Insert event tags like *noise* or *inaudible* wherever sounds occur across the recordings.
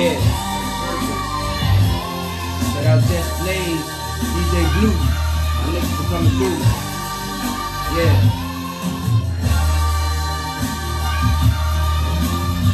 Yeah. Shout out JesBlaze, DJ Blu. My niggas for coming through. Yeah.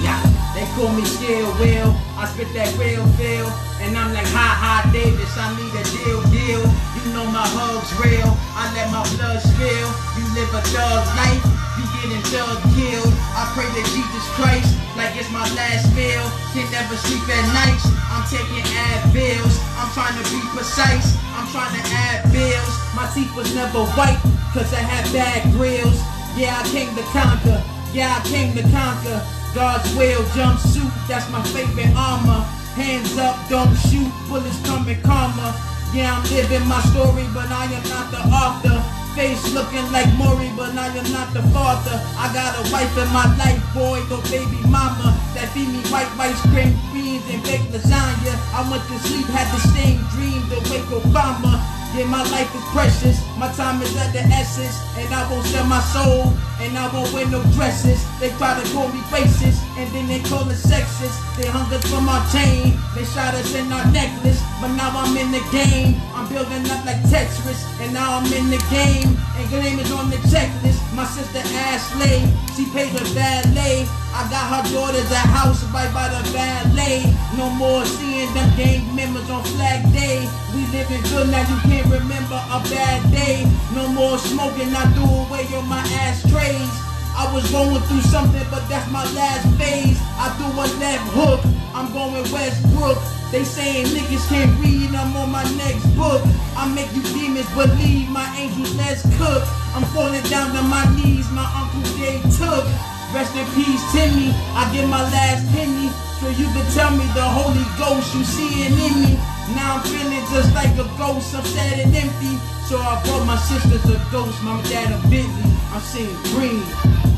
Yeah. They call me Skill Will. I spit that real feel. And I'm like, hi, hi, Davis. I need a deal, deal. You know my hugs real. I let my blood spill. You live a thug life. You getting thug killed. I pray that Jesus Christ like it's my last meal. Can never sleep at nights. I'm taking ad bills. I'm trying to be precise. I'm trying to add bills. My teeth was never white, cause I had bad grills. Yeah, I came to conquer. Yeah, I came to conquer. God's will jumpsuit, that's my favorite armor. Hands up, don't shoot, bullets coming karma. Yeah, I'm living my story, but I am not the author. Face looking like Maury, but I am not the father. I got a wife in my life, boy, no baby mama. That feed me white rice, cream beans, and baked lasagna. I went to sleep, had the same dream to wake Obama. Yeah, my life is precious, my time is at the essence, and I won't sell my soul, and I won't wear no dresses. They try to call me racist, and then they call it sexist. They hung us from our chain, they shot us in our necklace, but now I'm in the game. I'm building up like Tetris, and now I'm in the game. And your name is on the checklist. My sister Ashley, she paid her valet. I got her daughter's a house right by the valet. No more seeing them gang members on Flag Day. We living good now, you can't remember a bad day. No more smoking, I threw away on my ashtrays. I was going through something, but that's my last phase. I threw a left hook, I'm going Westbrook. They saying niggas can't read, I'm on my next book. I make you demons believe my angels, let's cook. I'm falling down to my knees, my uncle Jay took. Rest in peace, Timmy. I get my last penny. So you can tell me the Holy Ghost you seeing in me. Now I'm feeling just like a ghost, I'm sad and empty. So I brought my sisters a ghost, my dad a Bentley. I'm seeing green.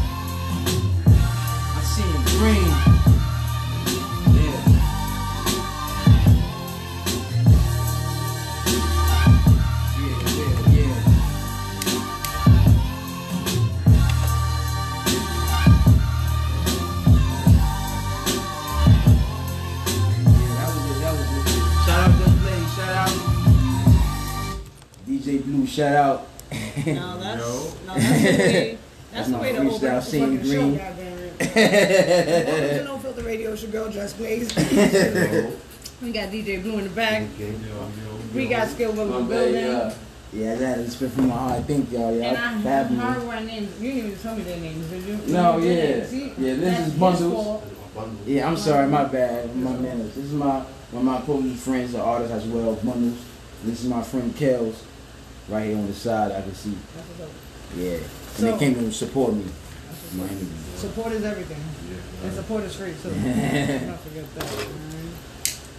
Blaze. Shout out DJ Blu. Shout out. *laughs* No, that's no, that's the way. That's That's the way to freestyle open up the scene fucking show. Green. Goddamn it. Welcome to No Filter Radio. It's your girl, JesBlaze. *laughs* We got DJ Blu in the back. Yo, yo, We got Skill Will My in the bad, building. yeah. Yeah, that is spit from my heart. Thank y'all, y'all. And I for having me. heard names. You didn't even tell me their names, did you? No, You yeah. See? Yeah, this That's is his Bundles. Yeah, I'm sorry, my bad, my manners. This is my one of my closest friends, the artist as well, Bundles. This is my friend Kels, right here on the side. I can see. That's what's up. Yeah, and So- they came to support me. That's what's My up. interview. Support is everything. Yeah. And support is free, so *laughs* don't forget that.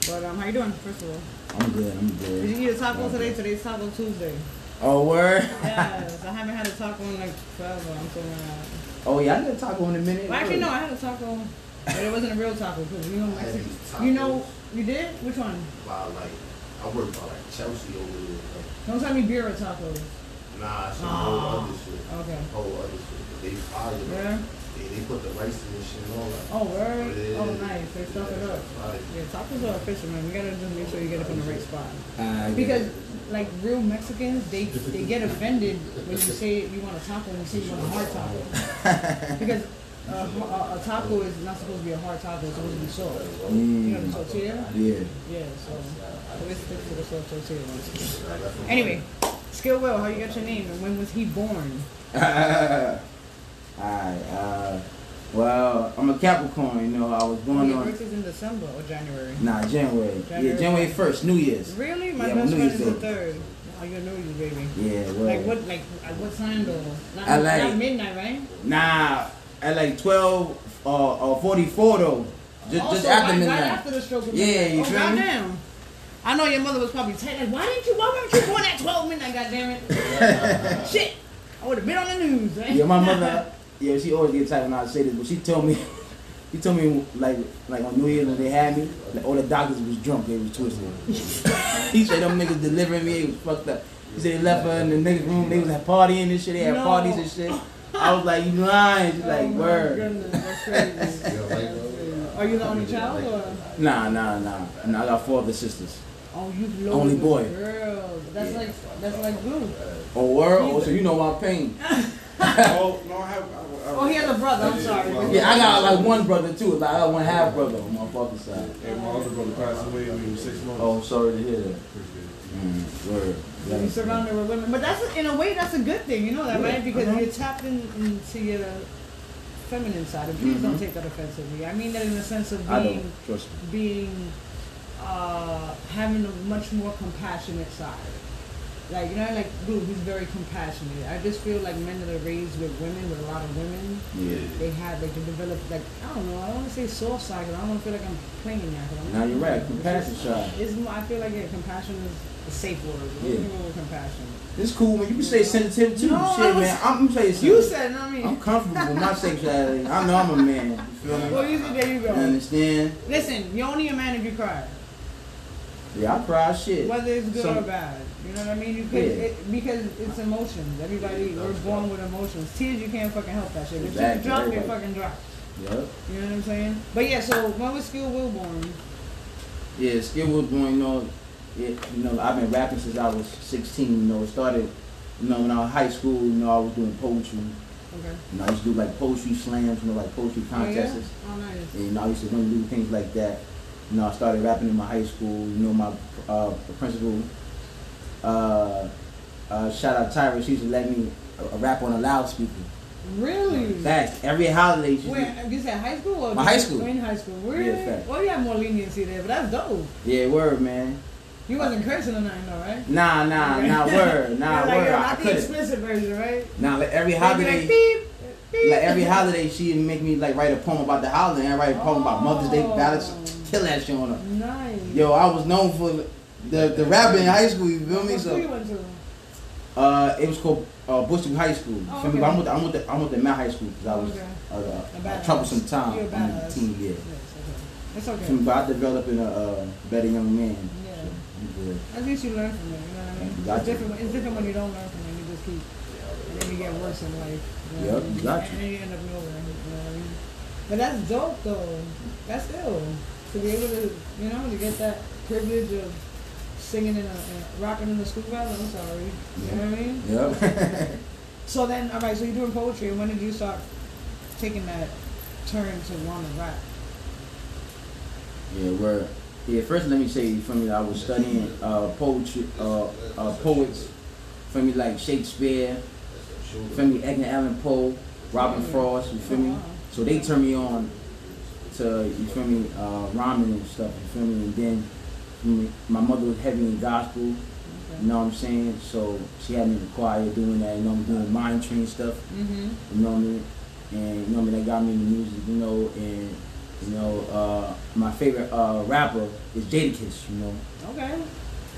But um, how you doing, first of all? I'm good. I'm good. Did you eat a taco today? Today's Taco Tuesday. Oh word. *laughs* Yes, I haven't had a taco in like forever. I'm so mad. Oh yeah, I did a taco in a minute. Well, actually, no, I had a taco, but it wasn't a real taco. Cause you know, *laughs* Mexican. You know, you did? Which one? by like I work by like Chelsea over there. Like, Don't tell me beer tacos. nah, some whole other shit. Okay. Whole other shit. But they fire it. Yeah. They, they put the rice in this shit and all that. Oh, word. Yeah. Oh, nice. They stuff it up. Fire. Yeah, tacos are official, man. You gotta just make sure you get it from the right spot. Uh, Because, like real Mexicans, they they get offended when you say you want a taco and you say you want a hard taco. *laughs* because uh, a, a taco is not supposed to be a hard taco. It's supposed to be soft. You know the mm, tortilla? yeah. Yeah, so always stick to the soft tortilla ones. Anyway, Skill Will, how you got your name and when was he born? *laughs* Alright, uh, well, I'm a Capricorn, you know, I was born Your on, birthday's in December or January? nah, January. January. Yeah, January 1st, New Year's. Really? My Yeah, best friend is the Day. third. Oh, you know you, baby. Yeah, well. Like what? Like at what time though? Not, I like- not midnight, right? Nah, at like 12 or, or 44 though. Oh, just, Also, just after right, midnight. Right after the stroke of Yeah, you oh, feel me? I know your mother was probably tight. Like, why didn't you? Why weren't you born at twelve midnight? Goddamn it! *laughs* Shit! I would have been on the news. Right? Yeah, my mother, *laughs* yeah, she always gets tired when I say this, but she told me, *laughs* she told me like, like on New Year's when they had me, like all the doctors was drunk, they was twisted. *laughs* he said them niggas delivering me, it was fucked up. He said they left her in the niggas room, they was at partying and shit, they had No. parties and shit. I was like, you lying? She's like, oh my word. goodness, that's crazy. Yeah, like, Are you the only child or? Nah, nah, nah. nah I got four other sisters. Oh, you loaded Only boy. Girl, that's like that's like blue. Oh, word? Oh, so you know my pain. *laughs* Oh, no, I have. I, I, Oh, he has a brother. I'm sorry. Yeah, I got like one brother too. Like I got one half brother on my father's side. And my other brother passed away when he was six months. Oh, sorry to hear that. Appreciate it. Mm, word. You're That's- surrounded with women, but that's in a way that's a good thing. You know that, Yeah, right? Because uh-huh. you're tapped in, into your feminine side. And please don't Mhm. take that offensively. I mean that in the sense of being trust me. being uh, having a much more compassionate side. Like you know, like Blu, he's very compassionate. I just feel like men that are raised with women, with a lot of women, Yeah. they have like to develop like I don't know. I don't want to say soft side because I don't want to feel like I'm playing that. Now you're right. Compassion side. It's more, I feel like yeah, compassion is a safe word. Yeah. you mean with compassion? It's cool, man. You can say sensitive too. No, Shit, I was- man. I'm gonna tell you something. You said, not me. I'm comfortable with my sexuality. I know I'm a man. You feel me? Well, you there you You go. understand? Listen, you're only a man if you cry, Yeah, I cry shit. whether it's good Some- or bad. You know what I mean? You could, Yeah. it, because it's emotions. Everybody, we're born with emotions. Tears, you can't fucking help that shit. If Exactly, drop, you everybody. fucking drop. Yup. You know what I'm saying? But yeah, so when was Skill Will born? Yeah, Skill was born, you know, it, you know, I've been rapping since I was 16, you know, it started, you know, when I was high school, you know, I was doing poetry. Okay. You know, I used to do like poetry slams, you know, like poetry Oh, yeah? contests. Oh, nice. And you know, I used to win do things like that. You know, I started rapping in my high school. You know, my uh, principal, uh, uh, shout out Tyra, she used to let me uh, rap on a loudspeaker. Really? Fact, every holiday she Where, you said high school or My high school. In high school, really? Yeah. Well, you have more leniency there, but that's dope. Yeah, word, man. You wasn't cursing or nothing, though, right? Nah, nah, nah, *laughs* word, nah, like, word. you're I not the explicit version, right? Nah, like every They'd be like, holiday, beep, beep. like every holiday, she'd make me like write a poem about the holiday. and write a poem about Mother's Day, Oh. Kill that shit on her. Nice. Yo, I was known for the the rapping in high school. You feel me? What school you So, went to? uh, it was called uh, Bushwick High School. Oh, okay. I'm with the, I'm with the, I'm with the Mount High School because I was Okay. uh, A uh, troublesome time on the team. Yeah. Yes, okay. It's okay. But I developed in a uh, better young man. Yeah. So, I'm good. At least you learn from it, you know what I mean? It's different, it's different when you don't learn from it, you just keep, and then you get worse in life. You know Yep, I mean? you got And you. then you end up nowhere, you know what I mean? But that's dope though. That's ill. To be able to, you know, to get that privilege of singing in a, uh, rocking in the school band, I'm sorry. You know what I mean? Yep. *laughs* So then, all right, so you're doing poetry, and when did you start taking that turn to want to rap? yeah, we're yeah. First, let me say you feel me. I was studying uh, poetry, uh, uh, poets. Feel me, like Shakespeare. Feel me, Edgar Allan Poe, Robert Frost. You feel me? So they turned me on to you feel me, uh, rhyming and stuff. You feel me? And then me, my mother was heavy in gospel. You know what I'm saying? So she had me in the choir doing that. You know, I'm doing mind train stuff. Mm-hmm. You know what I mean? And you know what I mean? That got me into music. You know, and you know, uh, my favorite uh, rapper is Jadakiss. You know, Okay.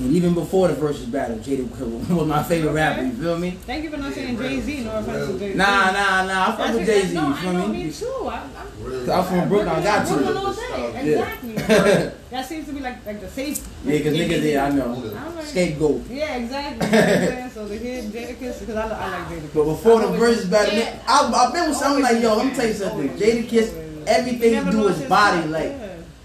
And even before the Verzuz battle, Jada *laughs* was my favorite Okay. rapper. You feel me? Thank you for not saying Jay Z. No offense to Jay Z. Nah, nah, nah. I fuck with Jay Z. No, You I feel know me? me too. I, I'm, Really? I'm from Brooklyn. I got Brooklyn to. all day. Yeah. Exactly. that seems to be *laughs* like like the safe. Yeah, cause niggas, yeah, I know. I'm like- Scapegoat. Yeah, exactly. You know what I'm saying? so the kid Jadakiss, because I, I like Jadakiss. But before the I've always- Verzuz battle, Yeah. I, I've been with something like, yo, let me tell you oh, something. Always, Jadakiss, everything he do lost his his body, like,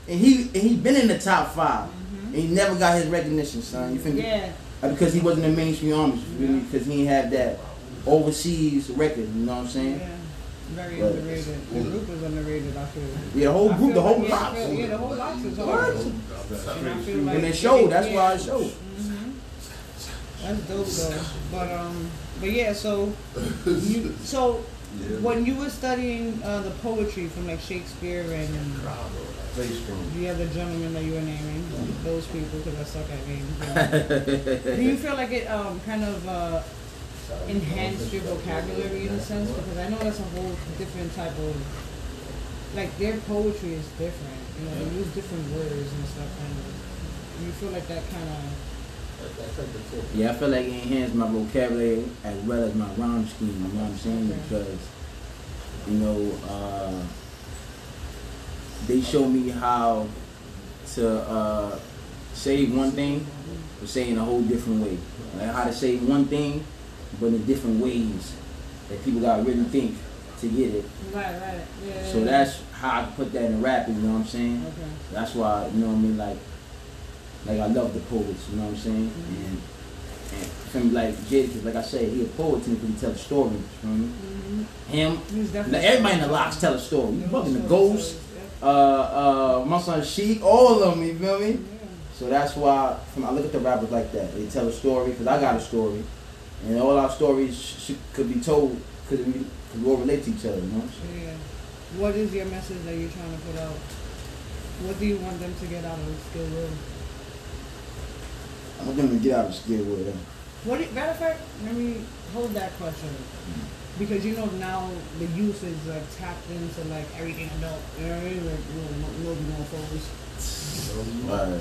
and he and he been in the top 5 and he never got his recognition, son. You feel me? Yeah. Uh, Because he wasn't in the mainstream army, feel? Because he ain't have that overseas record, you know what I'm saying? Yeah. Very But- underrated. The group is underrated, I feel. Yeah, the whole group, the whole like, yeah, LOX. feel- Yeah, the whole LOX is hard. And I feel like it showed, that's yeah. why it showed. Mm-hmm. That's dope though. But um, but yeah. So you so when you were studying uh, the poetry from like Shakespeare and, the other gentlemen that you were naming, those people because I suck at names. Do you feel like it um kind of uh, enhanced your vocabulary in a sense? Because I know that's a whole different type of like their poetry is different. You know, they use different words and stuff, and you feel like that kind of Yeah, I feel like it enhanced my vocabulary as well as my rhyme scheme, you know what I'm saying? Because, you know, uh, they show me how to uh, say one thing, but say in a whole different way. Like how to say one thing, but in different ways that people gotta really think to get it. Right, right. Yeah. So that's how I put that in rap. You know what I'm saying? Okay. That's why you know what I mean. Like, like I love the poets. You know what I'm saying? Mhm. And, and from like Jada, 'cause like I said, he a poet to me because he tell stories. You know what I mean? Mm-hmm. Him, now, everybody in the LOX tell a story. You fucking the ghost, uh, uh, my son Sheek, all of them. You feel me? yeah. So that's why from, I look at the rappers like that. They tell a story because I got a story, and all our stories sh- could be told because we, cause we all relate to each other. You know? Yeah. What is your message that you're trying to put out? What do you want them to get out of Skill Will? I want them to get out of skill with them. What? do- Matter of fact, let me hold that question mm. because you know now the youth is like tapped into like everything adult. Eh, you know what I mean? Like no, no, no phones.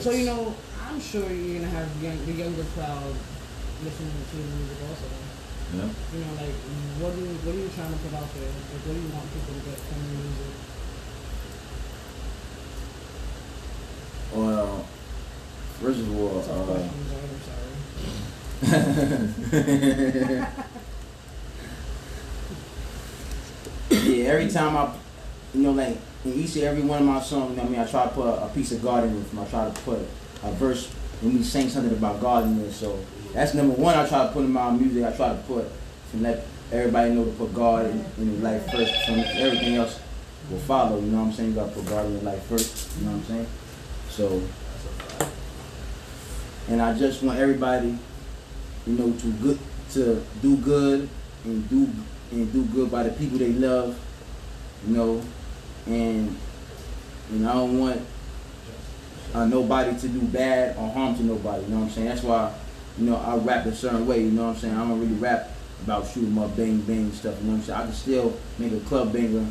So you know, I'm sure you're gonna have young, the younger crowd listening to the music also. Yeah. You know, like what do you, what are you trying to put out there? Like what do you want people to get from the music? Well, all, uh, questions, right? I'm sorry. yeah, every time I, you know, like in each and every one of my songs, you know I mean, I try to put a piece of God in it. I try to put a verse when we sing something about God in there. So that's number one. I try to put in my music. I try to put and let everybody know to put God in, in their life first. So everything else will follow. You know what I'm saying? You gotta put God in your life first. You know what I'm saying? So, and I just want everybody, you know, to good to do good and do and do good by the people they love, you know, and and I don't want uh, nobody to do bad or harm to nobody. You know what I'm saying? That's why, you know, I rap a certain way. You know what I'm saying? I don't really rap about shooting up, bang bang stuff. You know what I'm saying? I can still make a club banger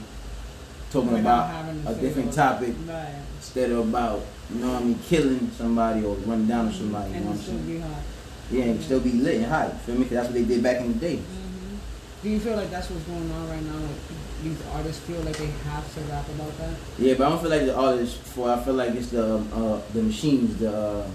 talking Without about a different topic Right. instead of about you know what I mean killing somebody or running down on somebody. You know and what I'm still saying? be hot. Yeah, and still be lit and hot. Feel me? Cause that's what they did back in the day. hmm Do you feel like that's what's going on right now? Like these artists feel like they have to rap about that? Yeah, but I don't feel like the artists. For I feel like it's the uh, the machines, the, uh,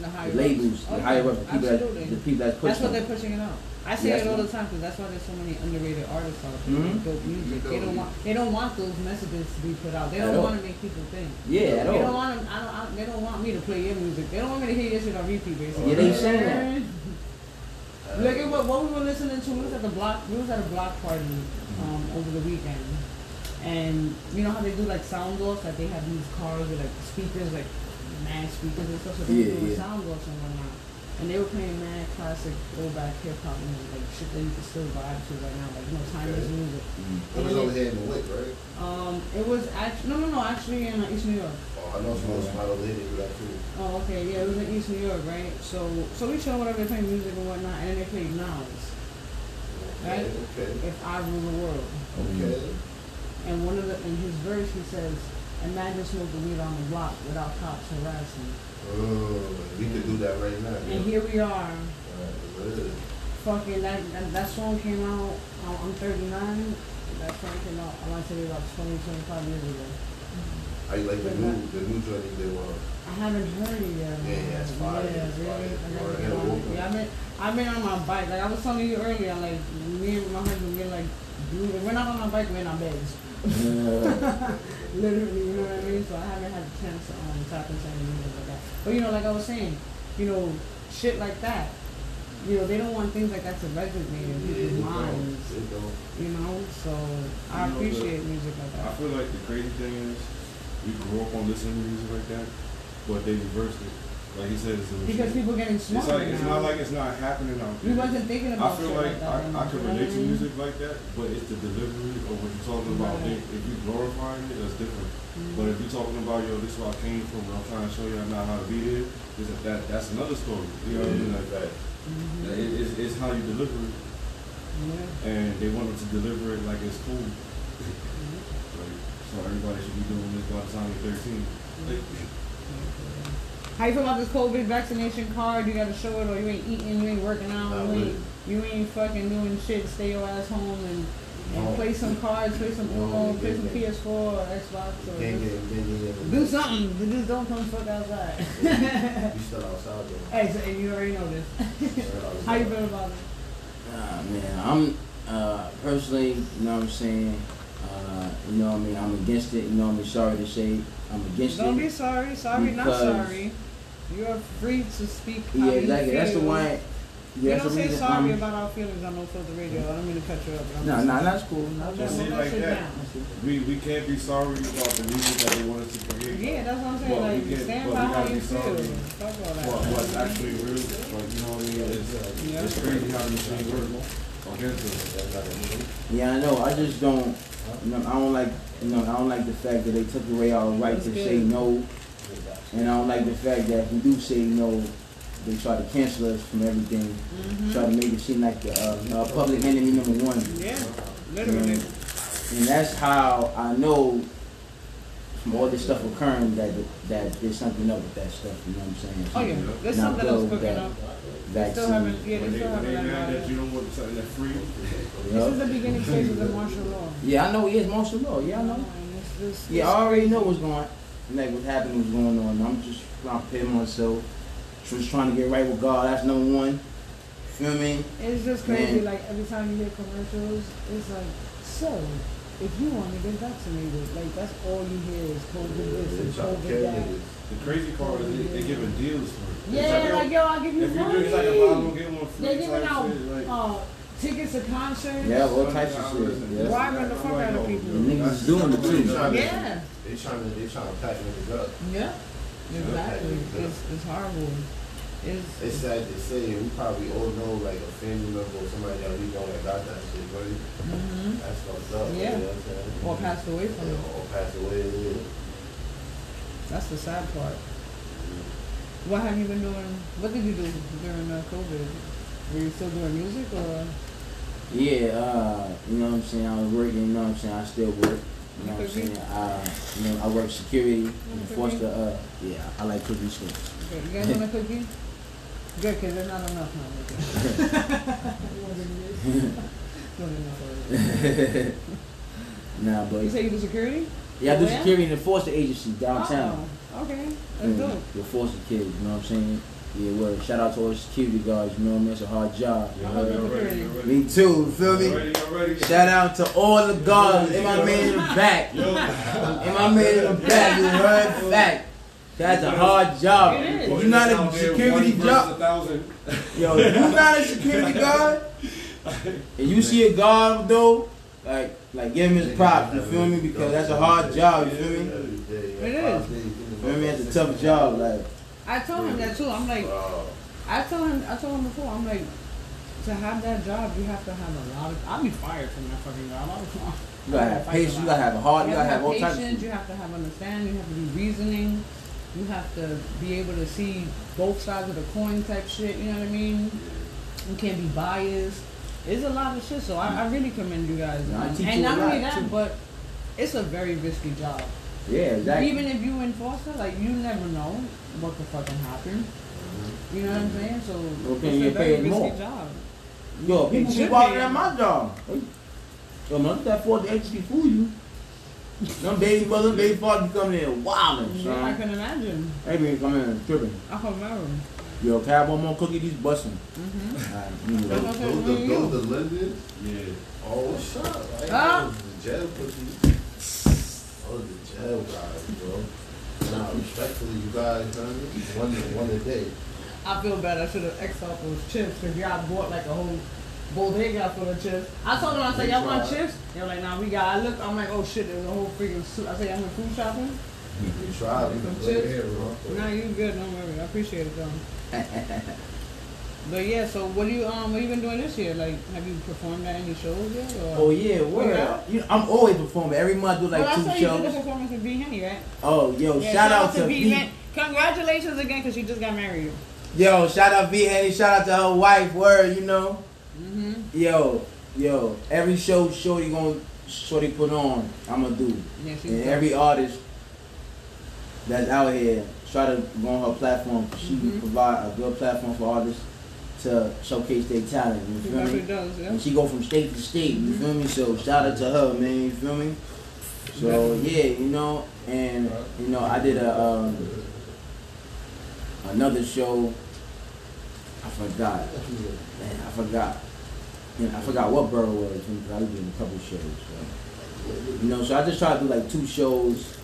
The the labels, ups. the higher ups, the people absolutely. that the people that push That's what they're pushing it out. I say Yeah, it all the time because that's why there's so many underrated artists out there. Mhm. with Dope music. They don't want. They don't want those messages to be put out. They At don't want to make people think. Yeah, at They don't want want. 'em- I don't. I, they don't want me to play your music. They don't want me to hear your shit on repeat. Basically. Yeah, they saying that. *laughs* Look at what, what we were listening to. We was at the block. We was at a block party um, over the weekend, and you know how they do like sound offs. Like they have these cars with like speakers, like mad speakers and stuff. So they Yeah, were doing yeah. sound offs and whatnot. And they were playing mad classic throwback hip hop music, like shit that you can still vibe to right now, like you know timeless Okay. music. Mm. It was over here in the Wick, right? Um, it was actually no, no, no, actually in uh, East New York. Oh, I know some spot over here that do that too. Oh, okay, yeah, it was in East New York, right? So, so we chilling whatever they playing music and whatnot, and then they played Nas, Right. Okay, "If I Rule the World." okay. Okay. And one of the in his verse he says, "Imagine smoking weed on the block without cops harassing." Oh, we could do that right now. And here we are, fucking that that, that song came out. I'm I'm 39. That song came out. I want to say about 20, 25 years ago. You like the new, the new joint did one? I haven't heard it yet. Yeah, yeah, it's fire, Yeah, it's fire. I You gotta wanna get hit a on it. vocal? Yeah, I've been, I've been on my bike. Like I was telling you earlier, like me and my husband, we're like, dude, if we're not on our bike, we're in our beds. Yeah. *laughs* Literally, you know what I mean? So I haven't had the chance to um, tap into any music like that. But you know, like I was saying, you know, shit like that. You know, they don't want things like that to resonate in people's minds. It don't. You know, so I You know, appreciate music like that. I feel like the crazy thing is, we grew up on listening to music like that, but they reversed it. Like he said, it's a. Because people getting it's smarter like it's not like it's not happening out we wasn't thinking I about feel shit like like that. I, when- I can relate to music like that, but it's the delivery of what you're talking about. Right. If, if you glorifying it, that's different. Mm-hmm. But if you're talking about yo, this is where I came from, and I'm trying to show you I'm not how to be there, is that, that that's another story. You know what I mean? Like mm-hmm. that. Mhm. It, it's, it's how you deliver it, Yeah. and they wanted to deliver it like it's cool. Mm-hmm. Like, so everybody should be doing this by the time you're 13. Like, How you feel about this COVID vaccination card? You gotta show it, or you ain't eating, you ain't working out, Not you ain't, you ain't fucking doing shit. Stay your ass home and, and No. play some cards, play some Uno, we play some didn't. PS4 or Xbox, or Can't just get been do something. Just don't come fuck outside. *laughs* You still outside though. hey, so, and you already know this. How you feel about it? Nah, man, I'm uh, personally, you know what I'm saying. Uh, you know what I mean? I'm against it. You know what I mean? Sorry to say, I'm against Don't it. be sorry. Sorry, not sorry. You are free to speak. How yeah, you exactly. That's the one. You Yeah, don't say reason. sorry I'm- about our feelings on No Filter Radio. I don't mean to cut you up. but I'm No, just- no, that's cool. I'm just See, hold cool. that like that. down. We we can't be sorry about the music that they want us to create. Yeah, that's what I'm saying. Well, like, can't- stand but by we how gotta you be feel. sorry Fuck all that. What, what's actually real, like you know what I mean? It's, uh, Yeah. it's crazy how the machine works against us. Yeah, I know. I just don't. You know, I don't like. You know, I don't like the fact that they took away our right That's to good. say no, and I don't like the fact that if we do say no, they try to cancel us from everything. Mhm. Try to make it seem like the uh, uh, public enemy number one. Yeah, literally. And that's how I know from all this stuff occurring that that there's something up with that stuff. You know what I'm saying? Oh yeah, there's something else go cooking that up. They still haven't. Yeah, they they, still haven't. Mad let it that out you yet. don't want something that's free, This Yup. is the beginning stages of the martial law. Yeah, I know. He is martial law. Yeah, I know. Oh, and it's, it's, Yeah, it's I already know what's going, on. like what's happening, what's going on. I'm just trying to prepare myself. Just trying to get right with God. That's number one. Feel me? It's just crazy. Man. Like every time you hear commercials, it's like, so if you want to get vaccinated, like that's all you hear is COVID this and COVID that. the crazy part is they, they giving deals for it. Yeah, like yo, I'll give you if you do, money. it's like a buy one get one free They're giving type out shit. Like, uh, tickets to concerts. Yeah, all types of shit. Yeah. Robbing the fuck out of people. The niggas doing it They too. trying to- Yeah. They trying to, they trying to pack niggas up. Yeah, exactly. It's, it's horrible. It's, It's sad to say, we probably all know like a family member or somebody that we know that got that shit, but hmm that's fucked up. Yeah. You know what I'm saying? Or passed away from Yeah, it. Or passed away. Yeah. That's the sad part. What have you been doing? What did you do during uh, COVID? Were you still doing music or? Yeah, uh, you know what I'm saying? I was working, you know what I'm saying? I still work. You know what I'm saying? I, you know, I work security in Cookie? Foster, uh, yeah, I like cookie shit. Okay, you guys want a cookie? Good, because there's not enough now. Not enough. nah, but You say you do security? yeah, I do yeah? security in the Foster agency downtown. Oh, okay, that's Mm, dope. The Foster kids, you know what I'm saying? Yeah, well, shout out to all the security guards, you know what I mean? It's a hard job. Yeah, I love y'all ready, y'all ready. Me too, you feel me? Y'all ready, y'all ready? Shout out to all the guards and my man in the back. Yo, And my man in the back, you heard? Fact. That's a hard job. It is. If you're not a security job, versus a thousand. yo, if you're not a security guard, *laughs* and you see a guard though, like, like give him his props, you feel me? Because that's a hard job, you feel me? Every day, It yeah, is. five days in the You feel me? It's a tough job, like. I told him that too. I'm like, I told him, I told him before. I'm like, to have that job, you have to have a lot of. I'll be fired from that fucking job. I'll be, You gotta have patience, you gotta have a heart, you gotta have all types of. You have to have understanding. You have to be reasoning. You have to be able to see both sides of the coin type shit. You know what I mean? You can't be biased. It's a lot of shit. So I, I really commend you guys. Teach and you not only that, too. but it's a very risky job. Yeah, exactly. Even if you enforce it, like you never know what could fucking happen. Mm-hmm. You know what I'm saying? So can it's a very risky more? job. Yo, people keep walking at my job. Yo, man, that Ford agency fool you. Them baby mother, baby father be coming in wildin', Yeah, I can imagine. They be coming in tripping. I can imagine. Yo, can I have one more cookie? These busting. Mm-hmm. Alright, mm, Those, Okay, those, where the, you? those the lenders? Yeah. Oh, what's up? I Ah. know the jail pussy. *laughs* Oh, the jail guys, bro. Nah, respectfully, you guys, man, one, one a day. I feel bad. I should have X out those chips because y'all bought like a whole bodega full of chips. I told them, I said, y'all want chips? They were like, nah, we got. I look, I'm like, oh shit, there's a whole freaking suit. I said, I'm in food shopping. You tried, we Some can chips? here, bro. Nah, you good. Don't worry. I appreciate it though. *laughs* But yeah, so what do you um what you been doing this year? Like, have you performed at any shows yet? Or? Oh yeah, word. Yeah. You know, I'm always performing. Every month I do like well, I two saw you did the shows. performance with B Henny, right? Oh, yo, Yeah, shout, out to B. V. Man. Congratulations again, cause she just got married. Yo, shout out V Henny. Shout out to her wife. Word, you know. Mm-hmm. Yo, yo, every show Shorty gonna Shorty put on, I'm gonna do. Yeah, And dope. every artist that's out here, try to go on her platform. She Mhm. provide a good platform for artists to showcase their talent. You She feel me? does, yeah. And she go from state to state. You Mhm. feel me? So shout out to her, man. You feel me? So yeah, you know, and you know, I did a um, another show. I forgot. Man, I forgot. And I forgot what borough it was. I was doing a couple shows. So. You know, so I just try to do like two shows.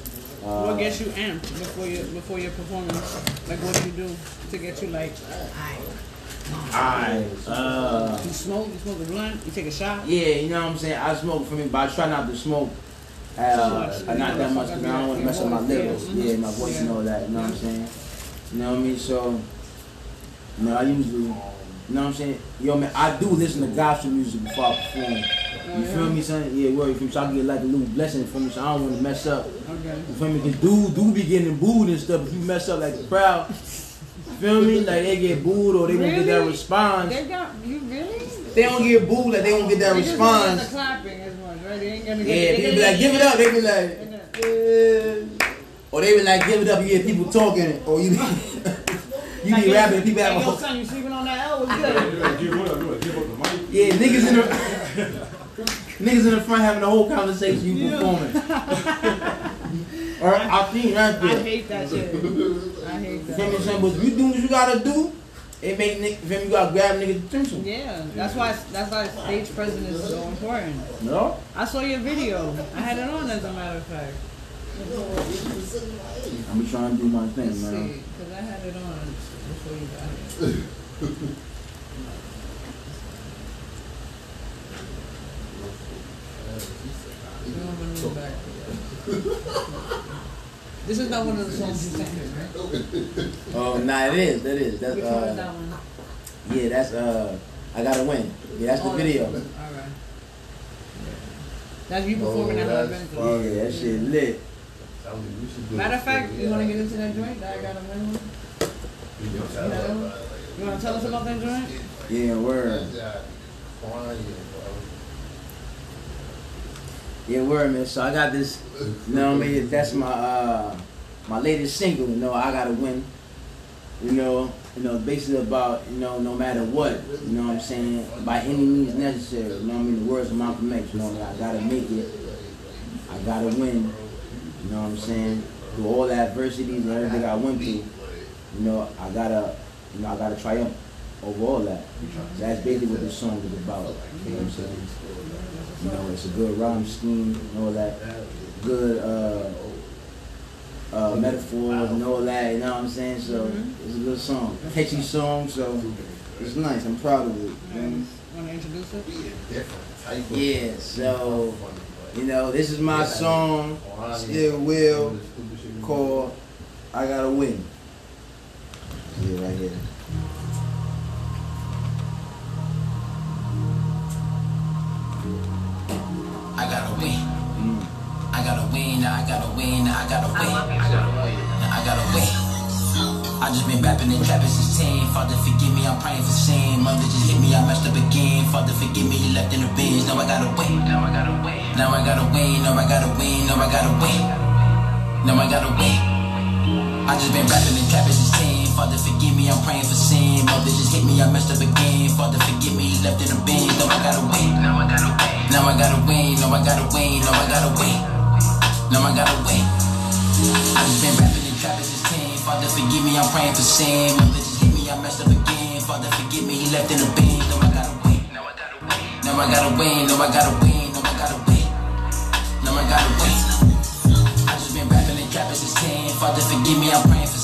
Uh, What gets you amped before your before your performance? Like what do you do to get you like? Alright. Uh, You smoke? You smoke a blunt? You take a shot? yeah, you know what I'm saying. I smoke for me, but I try not to smoke. Uh, uh, not that much because I don't want to mess up my lyrics. Yeah, my voice and all that. You know what I'm saying. You know what I mean. So, you know, I usually, you know what I'm saying. Yo, man, I do listen to gospel music before I perform. You feel me, son? Yeah, word. You feel me? So I get like a little blessing from me, so I don't want to mess up. Okay. You feel me? Cause dude, dude be getting booed and stuff. If you mess up like the crowd, you feel me? Like they get booed or they won't get that response. They got you really? They don't get booed, like they won't get that They just don't the clapping as much, right? They ain't gonna Yeah, get. people be like, give it up. They be like, yeah. Or they be like, give it up. You hear people talking, or you *laughs* be, you be rapping. People have a Hey, yo, whole, son, you sleeping on that L? What's You good? gotta give up, you gotta give up the mic. yeah, niggas in the *laughs* niggas in the front having the whole conversation. You performing. *laughs* or I think right I hate that shit. I hate You feel me? that. Saying, but you do what you gotta do. It make niggas, feel me? You gotta grab niggas' attention. Yeah, that's why that's why stage presence is so important. No? I saw your video. I had it on as a matter of fact. I'm trying to do my Let's thing, see, man. because I had it on before you got here. You don't want to back. This is not one of the songs you sent me, right? Oh, nah, it is. That is. That's Which one is uh, that one? yeah. That's uh, I gotta win. Yeah, that's the Oh, video. Alright. That's you performing at Oh, her that's event. Oh yeah, that shit lit. Matter of fact, you want to get into that joint that I got a win You want to tell us about that joint? Yeah, word. Yeah, word, man. So I got this. You know what I mean? That's my uh, my latest single. You know, I gotta win. You know, you know, basically about you know, no matter what. You know what I'm saying? By any means necessary. You know what I mean? The words of Malcolm X. You know what I mean? I gotta make it. I gotta win. You know what I'm saying? Through all the adversities and everything I went through. You know, I gotta, you know, I gotta triumph over all that. So that's basically what this song is about. You know what I'm saying? You know, it's a good rhyme scheme and all that. Good uh, uh, metaphors and all that. You know what I'm saying? So it's a good song, catchy song. So it's nice. I'm proud of it. you know? Want to introduce it? Yeah. So you know, this is my song. Skill Will called "I Gotta Win." Yeah, right here. I gotta win. I gotta win, I gotta win, I gotta win. I gotta win. I gotta win. I just been rapping and trapping since 10. Father, forgive me, I'm praying for sin. Mother just hit me, I messed up again. Father, forgive me, you left in the bins. Now I gotta win. Now I gotta win. Now I gotta win, now I gotta win, now I gotta win. Now I gotta win. I just been rapping and trapping since 10. Father, forgive me, I'm praying for sin. Mother just hit me, I messed up again. Father, forgive me, left in the bins. Now I gotta win. Now I gotta win. Now I gotta win, now I gotta win, now I gotta win. Now I gotta win. I just been rapping and trapping since 10. Father, forgive me, I'm praying for sin. Mother just hit me, I messed up again. Father, forgive me, he left in the bin. Now I gotta win. Now I gotta win. Now I gotta win, now I gotta win, now I gotta win. Now I gotta win. I just been rapping and trapping since 10. Father, forgive me, I'm praying for sin.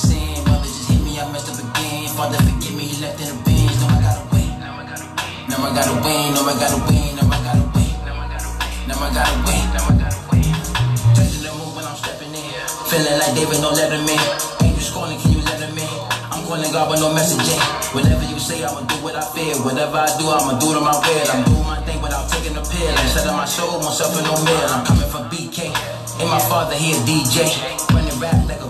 I messed up again. Father, forgive me, he left in the bin. Now I gotta win. Now I gotta win. Now I gotta win, now I gotta win, now I gotta win. Now I gotta win. Touching the moon when I'm stepping in. Feeling like David, no let him in. Angels calling, can you let him in? I'm calling God with no messaging. Whatever you say, I'ma do what I feel. Whatever I do, I'ma do to my will. I'm doing my thing without taking a pill. Instead of my soul, myself in no meal. I'm coming from BK. And my father here, DJ. Running rap like a.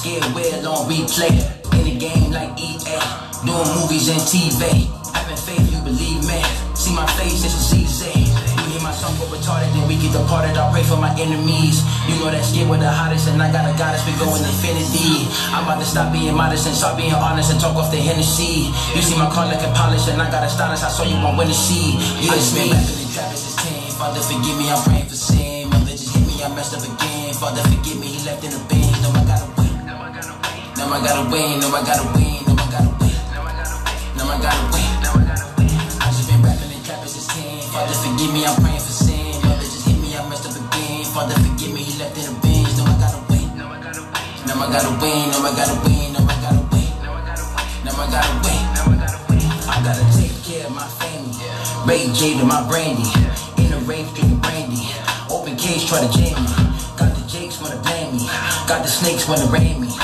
Scared wheel on replay. In the game like EA. Doing movies and TV. I've been faith, you believe me. See my face, this is easy. You hear my song, but retarded, then we get departed. I pray for my enemies. You know that skin with the hottest, and I got a goddess, we go in infinity. I'm about to stop being modest and start being honest and talk off the Hennessy. You see my car looking polished, and I got a stylist, I saw you on Winter Sea. Yeah, it's me. Rapping trapping since 10. Father, forgive me, I'm praying for sin. Mother just hit me, I messed up again. Father, forgive me, he left in the bin. Now I gotta win. Now I gotta win, now I gotta win, now I gotta win. Now I gotta win. Now I gotta win. I just been rapping and trapping since 10. Father, forgive me, I'm praying for sin. Mother, just hit me, I messed up again. Father, forgive me, he left in a binge. Now I gotta win. Now I gotta win, now I gotta win, now I gotta win. Now I gotta win, now I gotta win. I gotta take care of my family. Ray J to my Brandy. In the rave, drinking brandy. Open cage, try to jam me. Got the jakes, wanna blame me. Got the snakes, wanna rain me.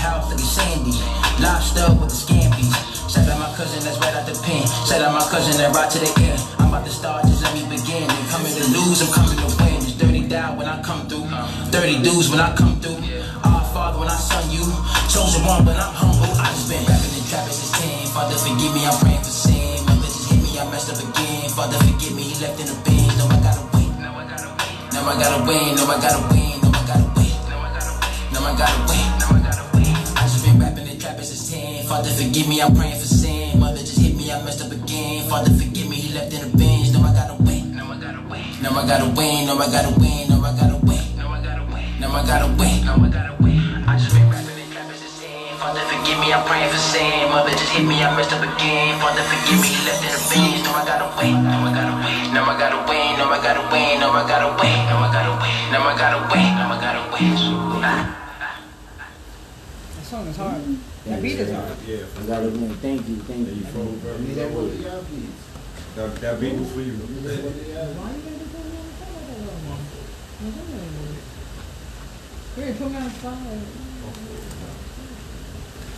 House looking sandy. Lobster with the scampies. Shout out my cousin that's right out the pen. Shout out my cousin that right to the end. I'm about to start, just let me begin. Ain't coming to lose, I'm coming to win. It's dirty down when I come through. Dirty dudes when I come through. Our father when I son you. Chosen one, but I'm humble. I just been rapping and trapping since 10. Father, forgive me, I'm praying for sin. Mother just hit me, I messed up again. Father, forgive me, he left in the bin. No, I gotta win. Now I gotta win. Now I gotta win. Now I gotta win. Now I gotta win. Now I gotta win. Now I gotta win. 10. Father, forgive me, I'm praying for sin. Mother just hit me, I messed up again. Father, forgive me, he left in the binge. Now I gotta win. Now I gotta win. Now I gotta win. Now I gotta win. Now I gotta win. Now I gotta win. Now I gotta win. I just been rapping and trapping since 10. Father, forgive me, I'm praying for sin. Mother just hit me, I messed up again. Father, forgive me, he left in the binge. Now I gotta win. Now I gotta win. Now I gotta win. Now I gotta win. Now I gotta win. Now I gotta win. Now I gotta win. Now I gotta win. Ah. That song is hard. That beat is hard. Yeah, I gotta win. Thank you, thank you. from Need that one of y'all beats. that, that beat was for you. Why you gotta do that? Why you gotta do that, man? No, don't worry about. Here, put me on the spot.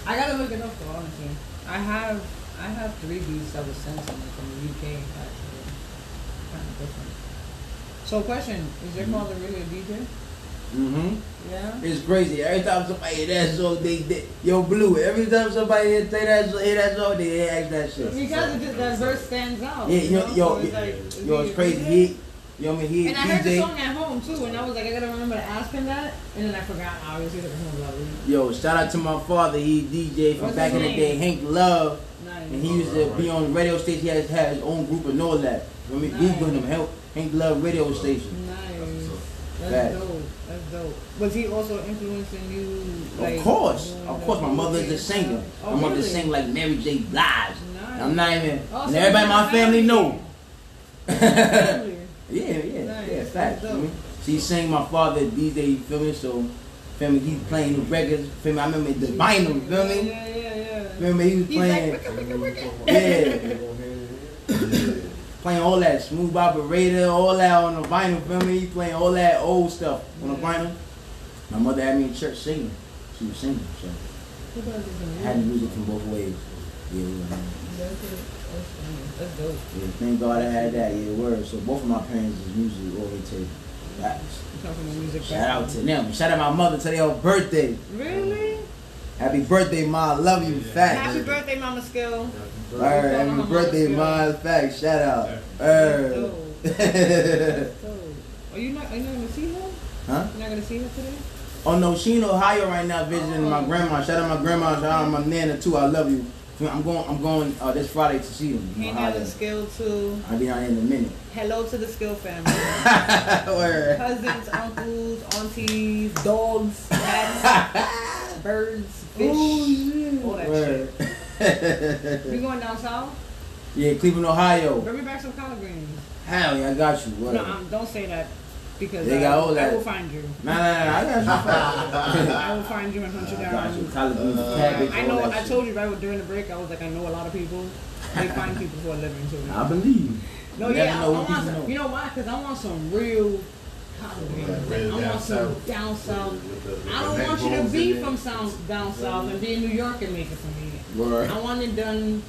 I gotta look it up though, honestly. I have I have three beats that was sent to me from the UK actually. Kind of different. So question, is your father mm-hmm. really a DJ? Mm-hmm. Yeah? It's crazy. Every time somebody hear that song, they, they yo blue. Every time somebody hear that song, hear that song, they ask that shit. Because just, that verse stands out. Yeah, yo, know? yo, So it's yo, like, yo, is it's he crazy. He, you know what I mean? He And I heard the song at home too, and I was like, I gotta remember to ask him that, and then I forgot. Oh, blah, blah, Yo, shout out to my father. He DJ from What's back in the day, Hank Love. blah. And he used to be on the radio station. He has had his own group and all that. I mean, Nice. Google him, Hank, Hank Love radio station. Nice. That's dope. That's dope. Was he also influencing you? Like, of course, of course. My oh, mother is a singer. stuff? My Oh, mother really? sing like Mary J. Blige. Nice. I'm not even, Oh, and so everybody in my family know. *laughs* Yeah, yeah, Nice. yeah, facts. Dope. you know? She sang my father DJ, you feel me? So, feel me, he's playing the records, feel me? I remember the vinyl, you feel me? Yeah, yeah, yeah. Remember he was He's playing, like, wicka, wicka, wicka. yeah, *laughs* playing all that smooth operator, all that on the vinyl, feel me? He playing all that old stuff on the vinyl. My mother had me in church singing. She was singing, so Who does this I had music from both ways. Yeah, yeah, That's it. That's funny. Dope. yeah. Thank God I had that, yeah, word. So both of my parents is music oriented. Facts. You come from a music Shout out to them. Shout out my mother today her birthday. Really? Happy birthday, ma. I love you. Facts. Happy birthday, Mama Skill. Alright, happy birthday, ma. Facts. Shout out. That's dope. That's dope. Are you not? Are you not gonna see her? huh? You're not gonna see her today? Oh no, she in Ohio right now visiting my grandma. Shout out my grandma. Shout out my nana too. I love you. I'm going. I'm going uh, this Friday to see in Hey, Ohio. Nana Skill too. I'll be down in a minute. Hello to the Skill family. *laughs* Cousins, uncles, aunties, dogs, cats, *laughs* birds, fish, all that Word. shit. We *laughs* going down south? yeah, Cleveland, Ohio. Bring me back some collard greens. Hell yeah, I got you. Word. No, um, don't say that because They uh, got all I will find you. Nah, nah, nah, I got you. *laughs* I will find you and hunt you I down. got you. Collard greens, Uh, cabbage, I know. that I shit. told you right during the break. I was like, I know a lot of people. They find people for a living too. *laughs* I believe. No, You yeah, never I, I want some, know. you know why? Because I want some real collard greens. Like Like, I want some down south. With the- with I don't want you to be from south, down south and be in New York and make it for me. Word. I want it done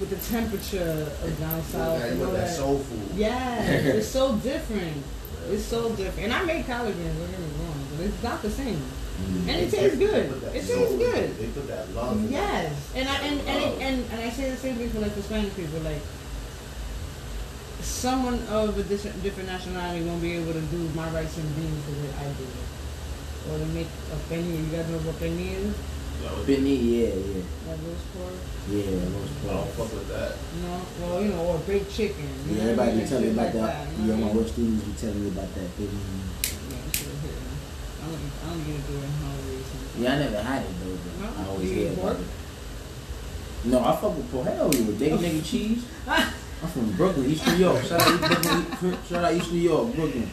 with the temperature of down With south that, with that that. soul food. Yeah, *laughs* it's so different. It's so different. And I make collard greens, don't get me wrong, but it's not the same. Mm-hmm. And it tastes good. It tastes in good. They put that love. Yes, and I and and, it, and and I say the same thing for like the Spanish people. Like someone of a different, different nationality won't be able to do my rice and beans the way I do it, or to make a pernil. You guys know what pernil is? Benny, yeah, yeah. Like roast pork. Yeah, roast I don't fuck with that. No, well you know, or baked chicken. you Yeah, know what I everybody be telling me about like that. you Yeah, know my what work students be telling me about that. Baby. Yeah, shit here. I don't, I don't get to do it hungry. sometimes. Yeah, I never had it though, but No? I always hear eat about pork? it. No, I fuck with pork. Hell yeah, bacon, egg, and cheese. *laughs* I'm from Brooklyn, East New York. Shout out, East Brooklyn, shout out East New York, Brooklyn.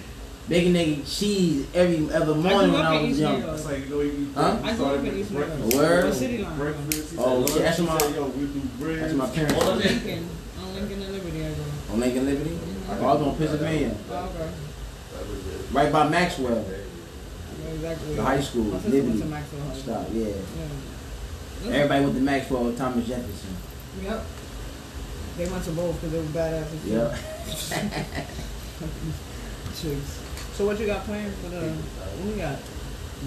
bacon, egg, and cheese every other morning grew when I was East young. New That's like, you know, you, Huh? you I grew up in East. New Word? York. City line. Breakfast. Oh, said, shit, that's my- yo, we do bread. That's my parents. On Lincoln, on Lincoln and Liberty, I go. On Lincoln Liberty? Mm-hmm. Oh, I was on Pennsylvania. Oh, okay. Right by Maxwell. I exactly. The high school, My sister went to Liberty. Maxwell High School. Stop, yeah. Yeah. Everybody went to Maxwell with Thomas Jefferson. Yep. They went to both because they were too. Yep. Chicks. So what you got planned for the? We got?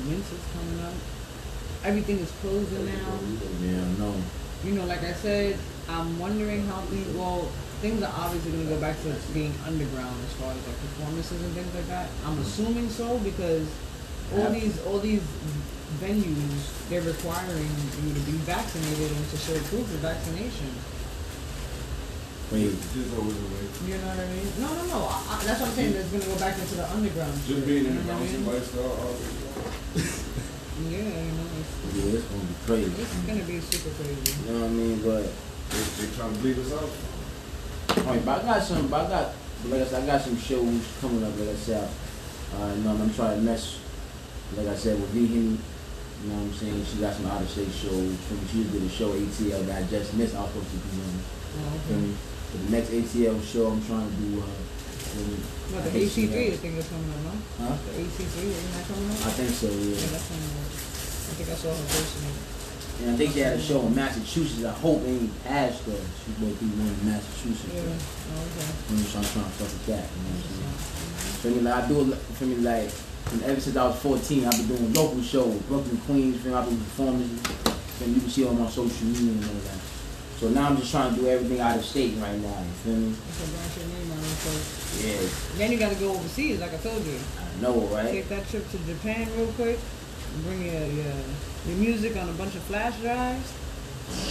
Winter's coming up. Everything is closing now. Yeah, no. You know, like I said, I'm wondering how things. Well, things are obviously going to go back to being underground as far as like performances and things like that. I'm assuming so because all these all these venues they're requiring you to be vaccinated and to show proof of vaccination. Wait. Just always a. You know what I mean? No, no, no. I, I, that's what I'm saying. It's going to go back into the underground. shit, Just being in the know what I bouncing lifestyle already. Yeah, you know, it's, *laughs* Yeah, it's gonna be crazy. it's going to be super crazy. You know what I mean? But They, they trying to bleed us out. Alright, but I got some, but I got, like I said, I got some shows coming up, like I said. Uh, you know, I'm trying to mess, like I said, with V Henny. You know what I'm saying? She got some out of state shows. From she did a show ATL that I just missed. I was supposed to be on. Oh, okay. me? For the next ATL show, I'm trying to do. Uh? But the I think she I think is coming up, no? Huh? The ACG, isn't that coming up? I think so. Yeah, Yeah. that's coming up. I think I saw her it. And I think they had a show in Massachusetts. I hope it ain't passed though. She's supposed to be one in Massachusetts. Yeah. Oh, okay. You know, so I'm trying to fuck with that. You know what I'm saying? Feel me? Like I do it. Feel me? Like and ever since I was 14, I've been doing local shows, Brooklyn, Queens. Feel me? I've been performing. And you can see on my social media and all that. So now I'm just trying to do everything out of state right now. You feel me? So branch your name out so Yeah, then you gotta go overseas, like I told you. I know, right? Take that trip to Japan real quick. Bring your your, your music on a bunch of flash drives,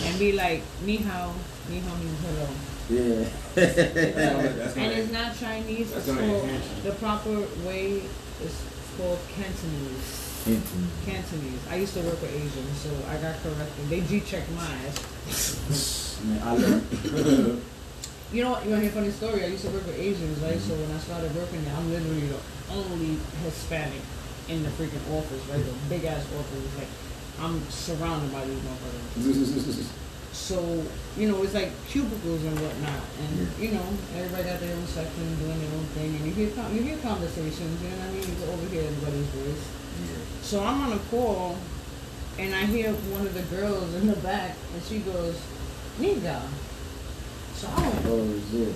and be like, ni hao, ni hao means hello. Yeah. That's gonna, that's And it's not Chinese. That's It's gonna called the proper way is called Cantonese. Cantonese. I used to work with Asians, so I got corrected. They G checked my ass. *laughs* I. *laughs* You know what? You want to hear a funny story? I used to work with Asians, right? So when I started working there, I'm literally the only Hispanic in the freaking office, right? The big ass office. Like I'm surrounded by these motherfuckers. *laughs* So you know, it's like cubicles and whatnot, and you know, everybody got their own section, doing their own thing, and you hear you hear conversations. You know what I mean? You can overhear everybody's voice. So I'm on a call, and I hear one of the girls in the back, and she goes, "Nigga." So I went, oh, is it?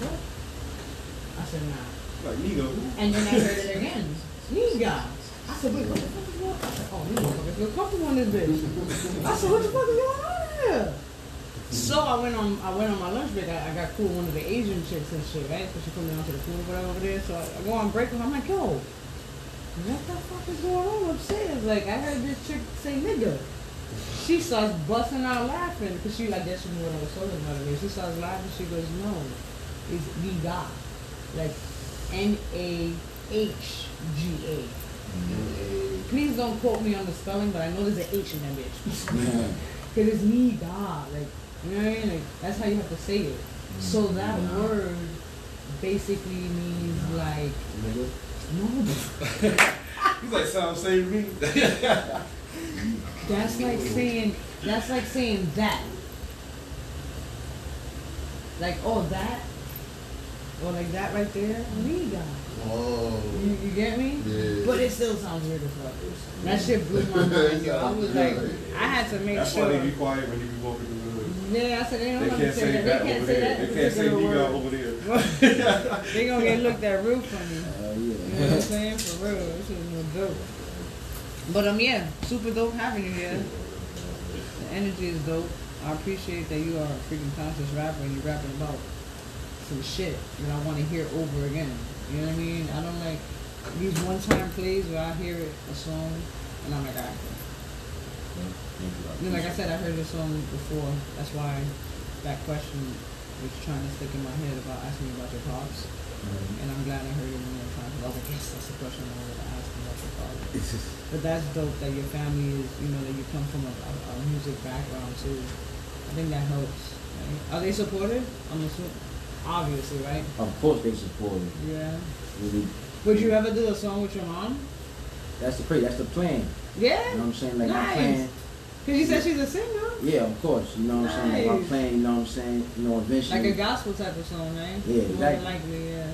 what? I said, nah. like, Nigo. And then I heard it again. Nigga. I said, wait, what the fuck is going on? I said, oh, these motherfuckers feel comfortable in this bitch. I said, what the fuck is going on here? So I went on I went on my lunch break. I, I got cool with one of the Asian chicks and shit, right? So she put me onto the food or whatever over there. So I, I go on break with her. I'm like, yo, what the fuck is going on upstairs? Like, I heard this chick say nigga. She starts busting out laughing because she like guess she knew what I was talking about. Again. She starts laughing. She goes, no, it's Niga, like N A H G A. Please don't quote me on the spelling, but I know there's an H in that bitch. *laughs* Cause it's Niga, like you know what I mean? Like that's how you have to say it. So that Nah. word basically means like Nigga. No. He's like, sound same me. That's like saying that's like saying that. Like oh that, or like that right there, Niga. Oh. You, you get me? Yeah. But it still sounds weird as fuck. That shit blew my mind, *laughs* yo. I was like, I had to make That's sure. why they be quiet when you be walking through the hood. Yeah, I said they don't They have can't to say say that. that They can't over say there. that. They can't say particular Nigo word. over there. *laughs* they gonna get looked at real funny. Uh, You know what. I'm saying? For real, this is no joke. But um, yeah, super dope having you here. The energy is dope. I appreciate that you are a freaking conscious rapper and you're rapping about some shit that I want to hear over again. You know what I mean? I don't like these one-time plays where I hear a song and I'm like, alright. Then, like I said, I heard this song before. That's why that question was trying to stick in my head about asking me about your pops. And I'm glad I heard it more. 'cause I was like, yes, that's the question I wanted to ask him about your father. But that's dope that your family is, you know, that you come from a, a, a music background too. I think that helps. Right? Are they supportive? I'm assuming. Obviously, right? Of course they support it. Yeah. Really, Would you ever do a song with your mom? That's the crazy. That's the plan. Yeah. You know what I'm saying? Like Nice. I'm playing. Cause you said she's a singer. Yeah, of course. You know what I'm saying? Like Nice. playing. You know what I'm saying? You know, eventually. Like a gospel type of song, right? Yeah, More than exactly. likely, yeah.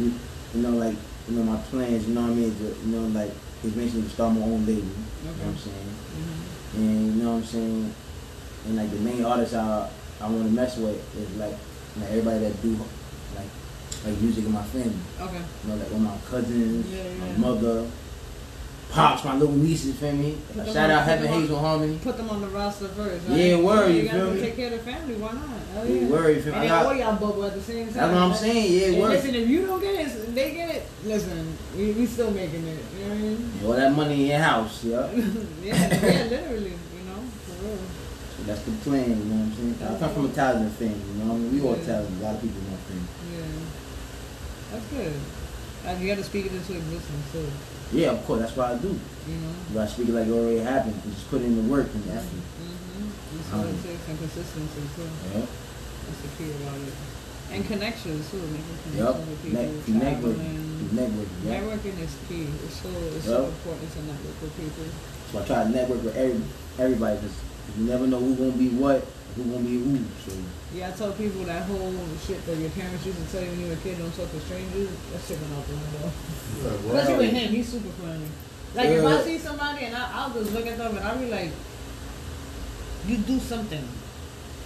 you, you know, like you know my plans. You know what I mean? To, you know, like eventually to start my own label. You know what I'm saying? Mhm. And you know what I'm saying? And like the main artists I I want to mess with is like like everybody that do like like music in my family. Okay. You know, like all my cousins, Yeah, my yeah. mother, pops, my little nieces. Feel me? Put Shout out Heaven Hazel Harmony. Put them on the roster first, right? Yeah, worry, You you gotta feel me? take care of the family. Why not? Hell Yeah, you feel me? And all y'all bubble at the same time. That's what I'm saying. Yeah, And listen, if you don't get it, they get it. Listen, we, we still making it. You know what I mean? All that money in your house, yeah. *laughs* yeah, yeah, literally. You know, for real. So that's the plan, you know what I'm saying? I come from a talented family, you know what I mean? We all Yeah. talented, a lot of people in my family. Yeah, that's good. Like you got to speak it into existence too. Yeah, of course, that's what I do. You know. You gotta speak it like it already happened, and just put in the work and effort. Mm-hmm. Um, and consistency too. Yeah. That's the key about it. And connections too, making connections with people, Ne- Connect with traveling. network. Yeah. Networking is key. It's so it's so important to network with people. So I try to network with every, everybody because you never know who gonna be what, who gonna be who. So Yeah, I tell people that whole shit that your parents used to tell you when you were a kid, don't talk to strangers. That shit went out the window. Like, Especially wow. with him, he's super friendly. Like if I see somebody and I, I'll just look at them and I'll be like, you do something.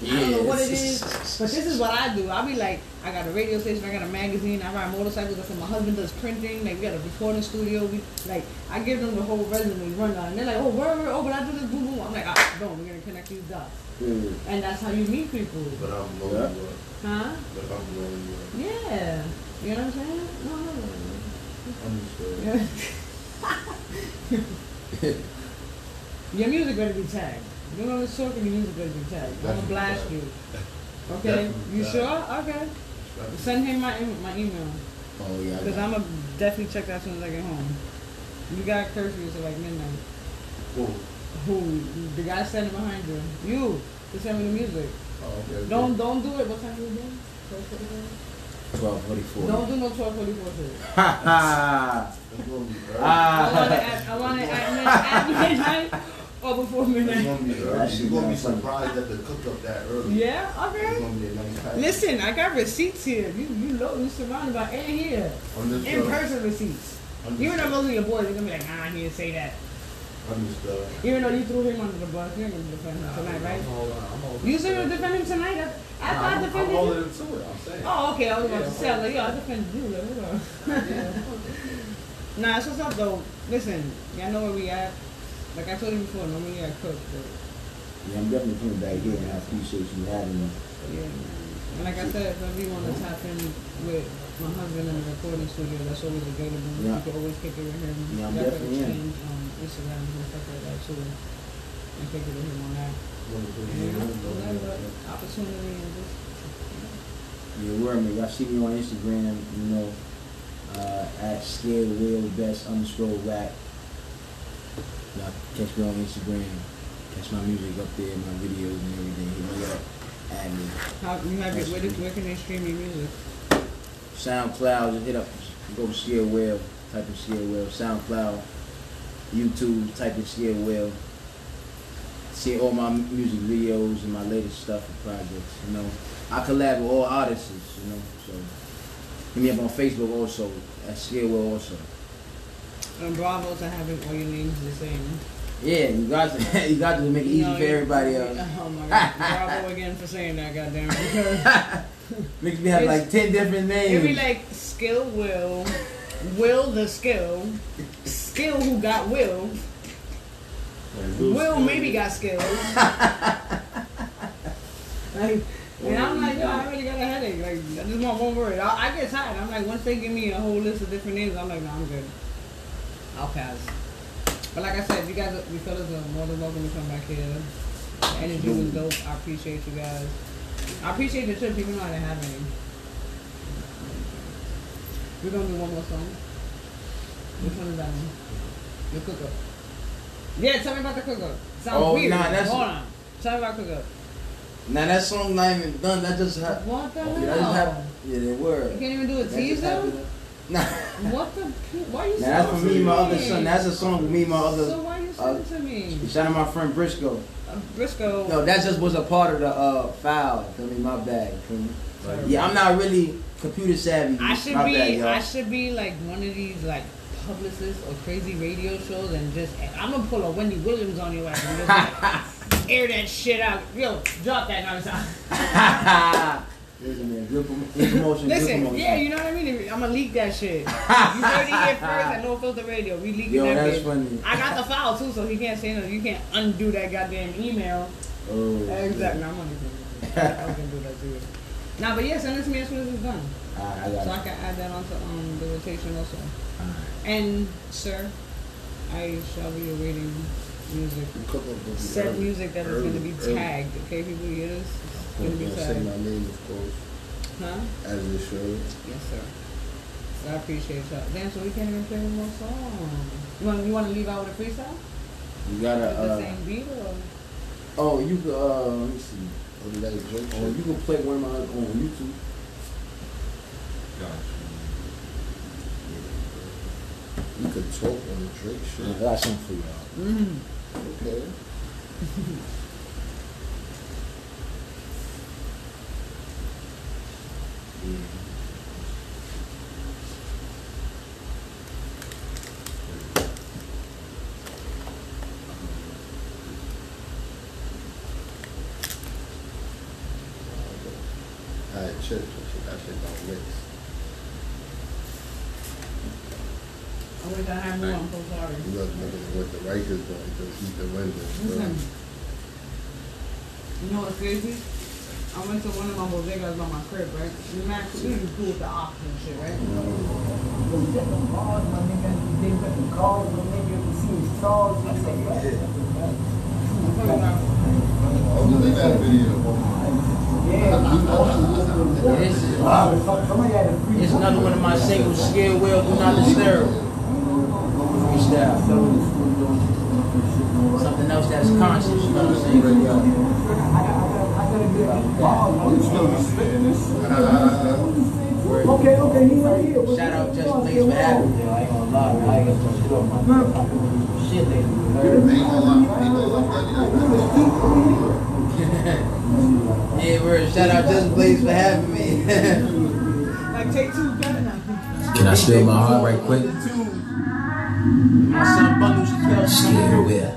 I don't know what it is, but this is what I do. I'll be like, I got a radio station, I got a magazine, I ride motorcycles. I said my husband does printing. Like we got a recording studio. We like I give them the whole resume rundown, and they're like, oh, where, where, oh, but I do this, boom, boom. I'm like, ah, boom, we're gonna connect these dots, yeah. and that's how you meet people, But I'm Yeah. lonely. Yeah. huh? But I'm lonely. Yeah, you know what I'm saying? No, no, no. Understood. Yeah. *laughs* your music gonna be tagged. You know this talking, your music gonna be tagged. I'm gonna blast tagged. you. *laughs* Okay, Definitely you tagged. sure? Okay. Send him my em- my email. Oh yeah. Because I'm going to definitely check that as soon as I get home. You got curfew till like midnight. Cool. Who? The guy standing behind you. You. To send me the music. Oh, okay. okay. Don't don't do it. What time you doing? 12:44? Twelve forty-four. Don't do no 1244 shit. Ha ha. It's gonna be early. I want it Ah. at, I want it at, mid, at midnight or before It's midnight. gonna be early. shit You're gonna be surprised that they cooked up that early. Yeah, okay. be nice. Listen, I got receipts here. You you know you surrounded by and here. In person receipts. Even though those are your boys, you're gonna be like, nah, he didn't say that. Understood. Even though you threw him under the bus, you're gonna defend him tonight, right? You said you're defend him tonight. I, I thought I I'm, I'm defended holding him to it. I'm saying. Oh, okay. I was about to say, like, yo, I defended you. Like, hold on. nah, it's what's up though. Listen, y'all know where we at. Like I told you before, normally I cook, but Yeah, I'm definitely coming back here, and I appreciate you having me. yeah. And like I said, if we want to tap in with my husband in the recording studio, that's always available. Yeah. You can always kick it with him. Yeah, I'm Y'all can definitely in. exchange um, Instagram and stuff like that too. And kick it with him on that. Wanna put You me know, in, don't whatever you? opportunity and just. Yeah, word me. Y'all see me on Instagram, you know, uh, at Skill Will best underscore rap. Y'all catch me on Instagram. Catch my music up there, my videos and everything. Hit me up. Add me. How you have it? Where, where can they stream your music? SoundCloud, just hit up, go to Whale, type in Skill Will. SoundCloud, YouTube, type in Skill Will. See all my music videos and my latest stuff and projects, you know. I collab with all artists, you know, so hit me up on Facebook also, at Skill Will also. And Bravo to having all your names the same. Yeah, you got to, *laughs* you got to make it easy for everybody else. *laughs* Oh my god. Bravo again for saying that, goddamn. *laughs* *laughs* Makes me have It's- like 10 different names. it'd be like Skill Will, Will the Skill, Skill who got Will, Will maybe got skills. *laughs* like, and I'm like, yo, I already got a headache. Like, I just want one word. I, I get tired. I'm like, once they give me a whole list of different names, I'm like, no, I'm good. I'll pass. But like I said, you guys, you fellas are more than welcome to come back here. The energy was dope. I appreciate you guys. I appreciate the trip, even though I didn't have any. We're gonna do one more song. Which one is that one? The cook up. Yeah, tell me about the cook up. Sounds Oh, weird. nah, that's- Hold on. Tell me about cook up. Now that song not even done. That just happened. What the Yeah, that hell? happened. Yeah, they were. You can't even do a teaser? *laughs* Nah. What the? p- are you Now that's for me and my other son. That's a song with me and my So other. why you uh, to me? Shout out my friend Briscoe. Briscoe. No, that just was a part of the uh, file. Feel me? My bag. Like, Yeah, I'm not really computer savvy. I should my be. Bad. I should be like one of these like publicists or crazy radio shows and just. I'm gonna pull a Wendy Williams on your ass and just like, *laughs* air that shit out. Yo, drop that nonsense. *laughs* Listen, man. Good, good promotion. Listen, yeah, you know what I mean. I'm gonna leak that shit. *laughs* You heard it here first at No Filter Radio. We leaking Yo, that that's bitch. funny. I got the file too, so he can't say no. You can't undo that goddamn email. Oh, Exactly. I'm only kidding. I was gonna do that *laughs* to you. Nah, but yeah, send it to me as soon as it's done, I got so it. I can add that onto um the rotation also. And sir, I shall be awaiting music. Come up with the Set music that is going to be early. tagged. Okay, people hear this? It's going to gonna say my name, of course, Huh? as it should. Yes, sir. So I appreciate y'all. Damn, so we can't even play one more song. You want you want to leave out with a freestyle? You gotta. the Uh, same beat or? oh, you could. Uh, let me see. Oh, that is joke Oh, you shit. can play one of my on YouTube. Gotcha. You could talk on the Drake I shit. got something for y'all. Mm. Okay. *laughs* Alright, chill, chill, chill. That shit don't mix. I wish I had more. I'm so sorry. You know, niggas with the Rikers going to eat the windows. Listen. Mm-hmm. You know what's crazy? I went to one of my bodegas by my crib, right? We max we even cool with the ox and shit, right? I'm talking about look at that video. This is, it's another one of my singles, Skill Will, Do Not Disturb. Freestyle. Something else that's conscious, you know what I'm saying? Okay, okay, he right here. Shout out JesBlaze for having me. I ain't gonna lie, man. I ain't gonna shit on my shit, nigga. Ain't gonna lie, ain't gonna lie. Yeah, word. Shout out JesBlaze for having me. *laughs* like take two better now. Can I steal my heart right quick? My son Bundles is Kel Skill Will.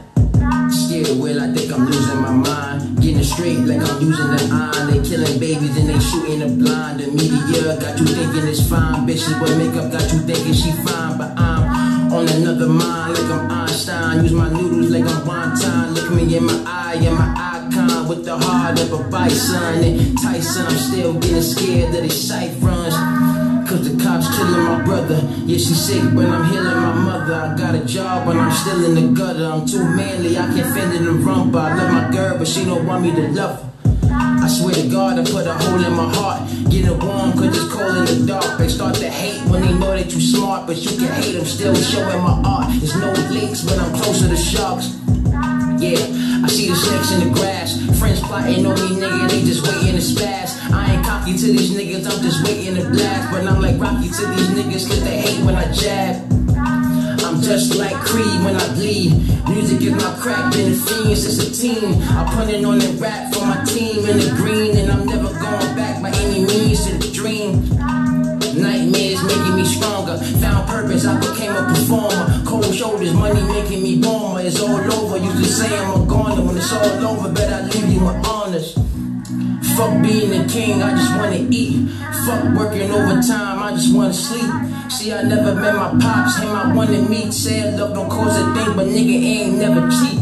Skill Will, I think I'm losing my mind. Getting straight like I'm using the iron. They killing babies and they shooting the blind. The media got you thinking it's fine. Bitches with makeup got you thinking she fine. But I'm on another mind like I'm Einstein. Use my noodles like I'm wonton. Look me in my eye, and my icon with the heart of a bison. And Tyson, I'm still getting scared of these sight runs. Cause the cops killing my brother. Yeah, she sick, but I'm healing my mother. I got a job, but I'm still in the gutter. I'm too manly, I can't fend in the rump. I love my girl, but she don't want me to love her. I swear to God, I put a hole in my heart. Get it warm, cause it's cold in the dark. They start to hate when they know that you smart, but you can hate them, still showing my art. There's no links, but I'm closer to sharks. Yeah, I see the snakes in the grass. Friends plotting on me, nigga, they just waiting to spaz. I ain't cocky to these niggas, I'm just waiting to blast. But I'm like Rocky to these niggas, cause they hate when I jab. I'm just like Creed when I bleed. Music is my crack, been a fiend since a teen. I put it on the rap for my team in the green, and I'm never going back by any means to the dream. Nightmares making me stronger. Found purpose, I became a performer. Cold shoulders, money making me warmer. It's all over. Used to say I'm a goner. When it's all over, bet I leave you with honors. Fuck being a king, I just wanna eat. Fuck working overtime, I just wanna sleep. See, I never met my pops, him I wanna meet. Said love don't cause a thing, but nigga ain't never cheap.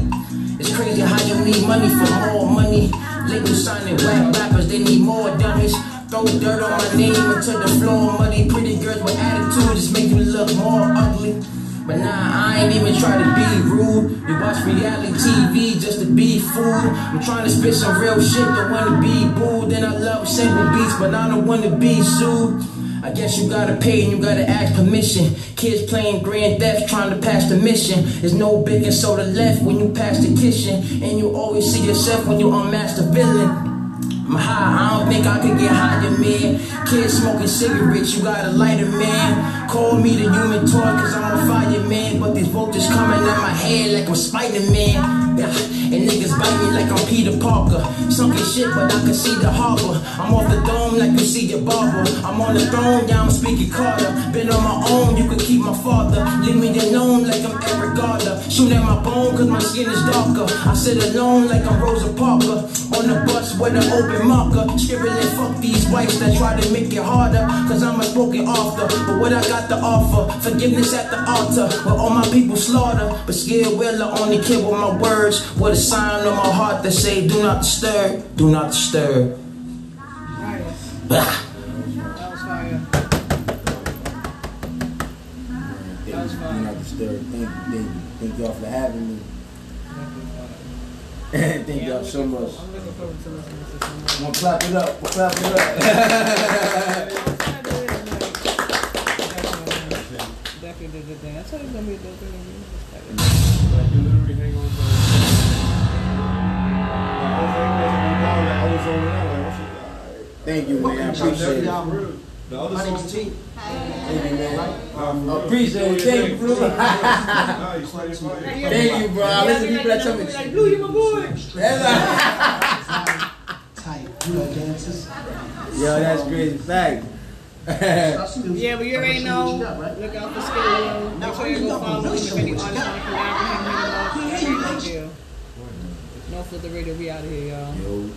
It's crazy how you need money for more money. Labels signing whack rappers, they need more dummies. Throw dirt on my name into the floor, muddy. Pretty girls with attitude just make you look more ugly. But nah, I ain't even try to be rude. You watch reality TV just to be fooled. I'm trying to spit some real shit, don't wanna be booed. And I love single beats, but I don't wanna be sued. I guess you gotta pay and you gotta ask permission. Kids playing grand theft trying to pass the mission. There's no baking soda left when you pass the kitchen. And you always see yourself when you unmask the villain. I'm high, I don't think I could get higher, man. Kids smoking cigarettes, you got a lighter, man. Call me the human toy, cause I'm a fire, man. But these vultures coming at my head like I'm Spider-Man. And niggas bite me like I'm Peter Parker. Sunken shit, but I can see the harbor. I'm off the dome like you see your barber. I'm on the throne, yeah, I'm speaking Carter. Been on my own, you can keep my father. Leave me alone like I'm Eric Garner. Shoot at my bone, cause my skin is darker. I sit alone like I'm Rosa Parker. On the bus with an open marker. Scribbling, fuck these whites that try to make it harder. Cause I'm a spoken author. But what I got to offer, forgiveness at the altar. Where all my people slaughter. But Skill Will I only kill with my words. With a sign on my heart that say, do not disturb, do not disturb. Nice. Bah. That was fire. Thank you. fine. Do not disturb. Thank you, thank you. Thank y'all for having me. Definitely *laughs* thank Yeah, y'all so much. for- I'm looking forward to listening to some more. Wanna clap it up? We'll clap it up. *laughs* Definitely did the thing. I told you it's gonna be a dope interview. Like, you literally hang on to I was on it. I was like, Thank you, man. I appreciate it. The other songs too. Thank you, man. Um, Appreciate it. Thank you, Blu. Nah, you started fire. Thank you, bro. I listen to people that tell me. Like, Blu, you my boy. That's Tight. You know dances. Yo, that's crazy. Fact. *laughs* Yeah, but you already know. Look out for Skillo. Make sure you go follow him if any artists want to collab with him. Hit him up. That's a big deal. No filter radio. We out of here, y'all. Yo.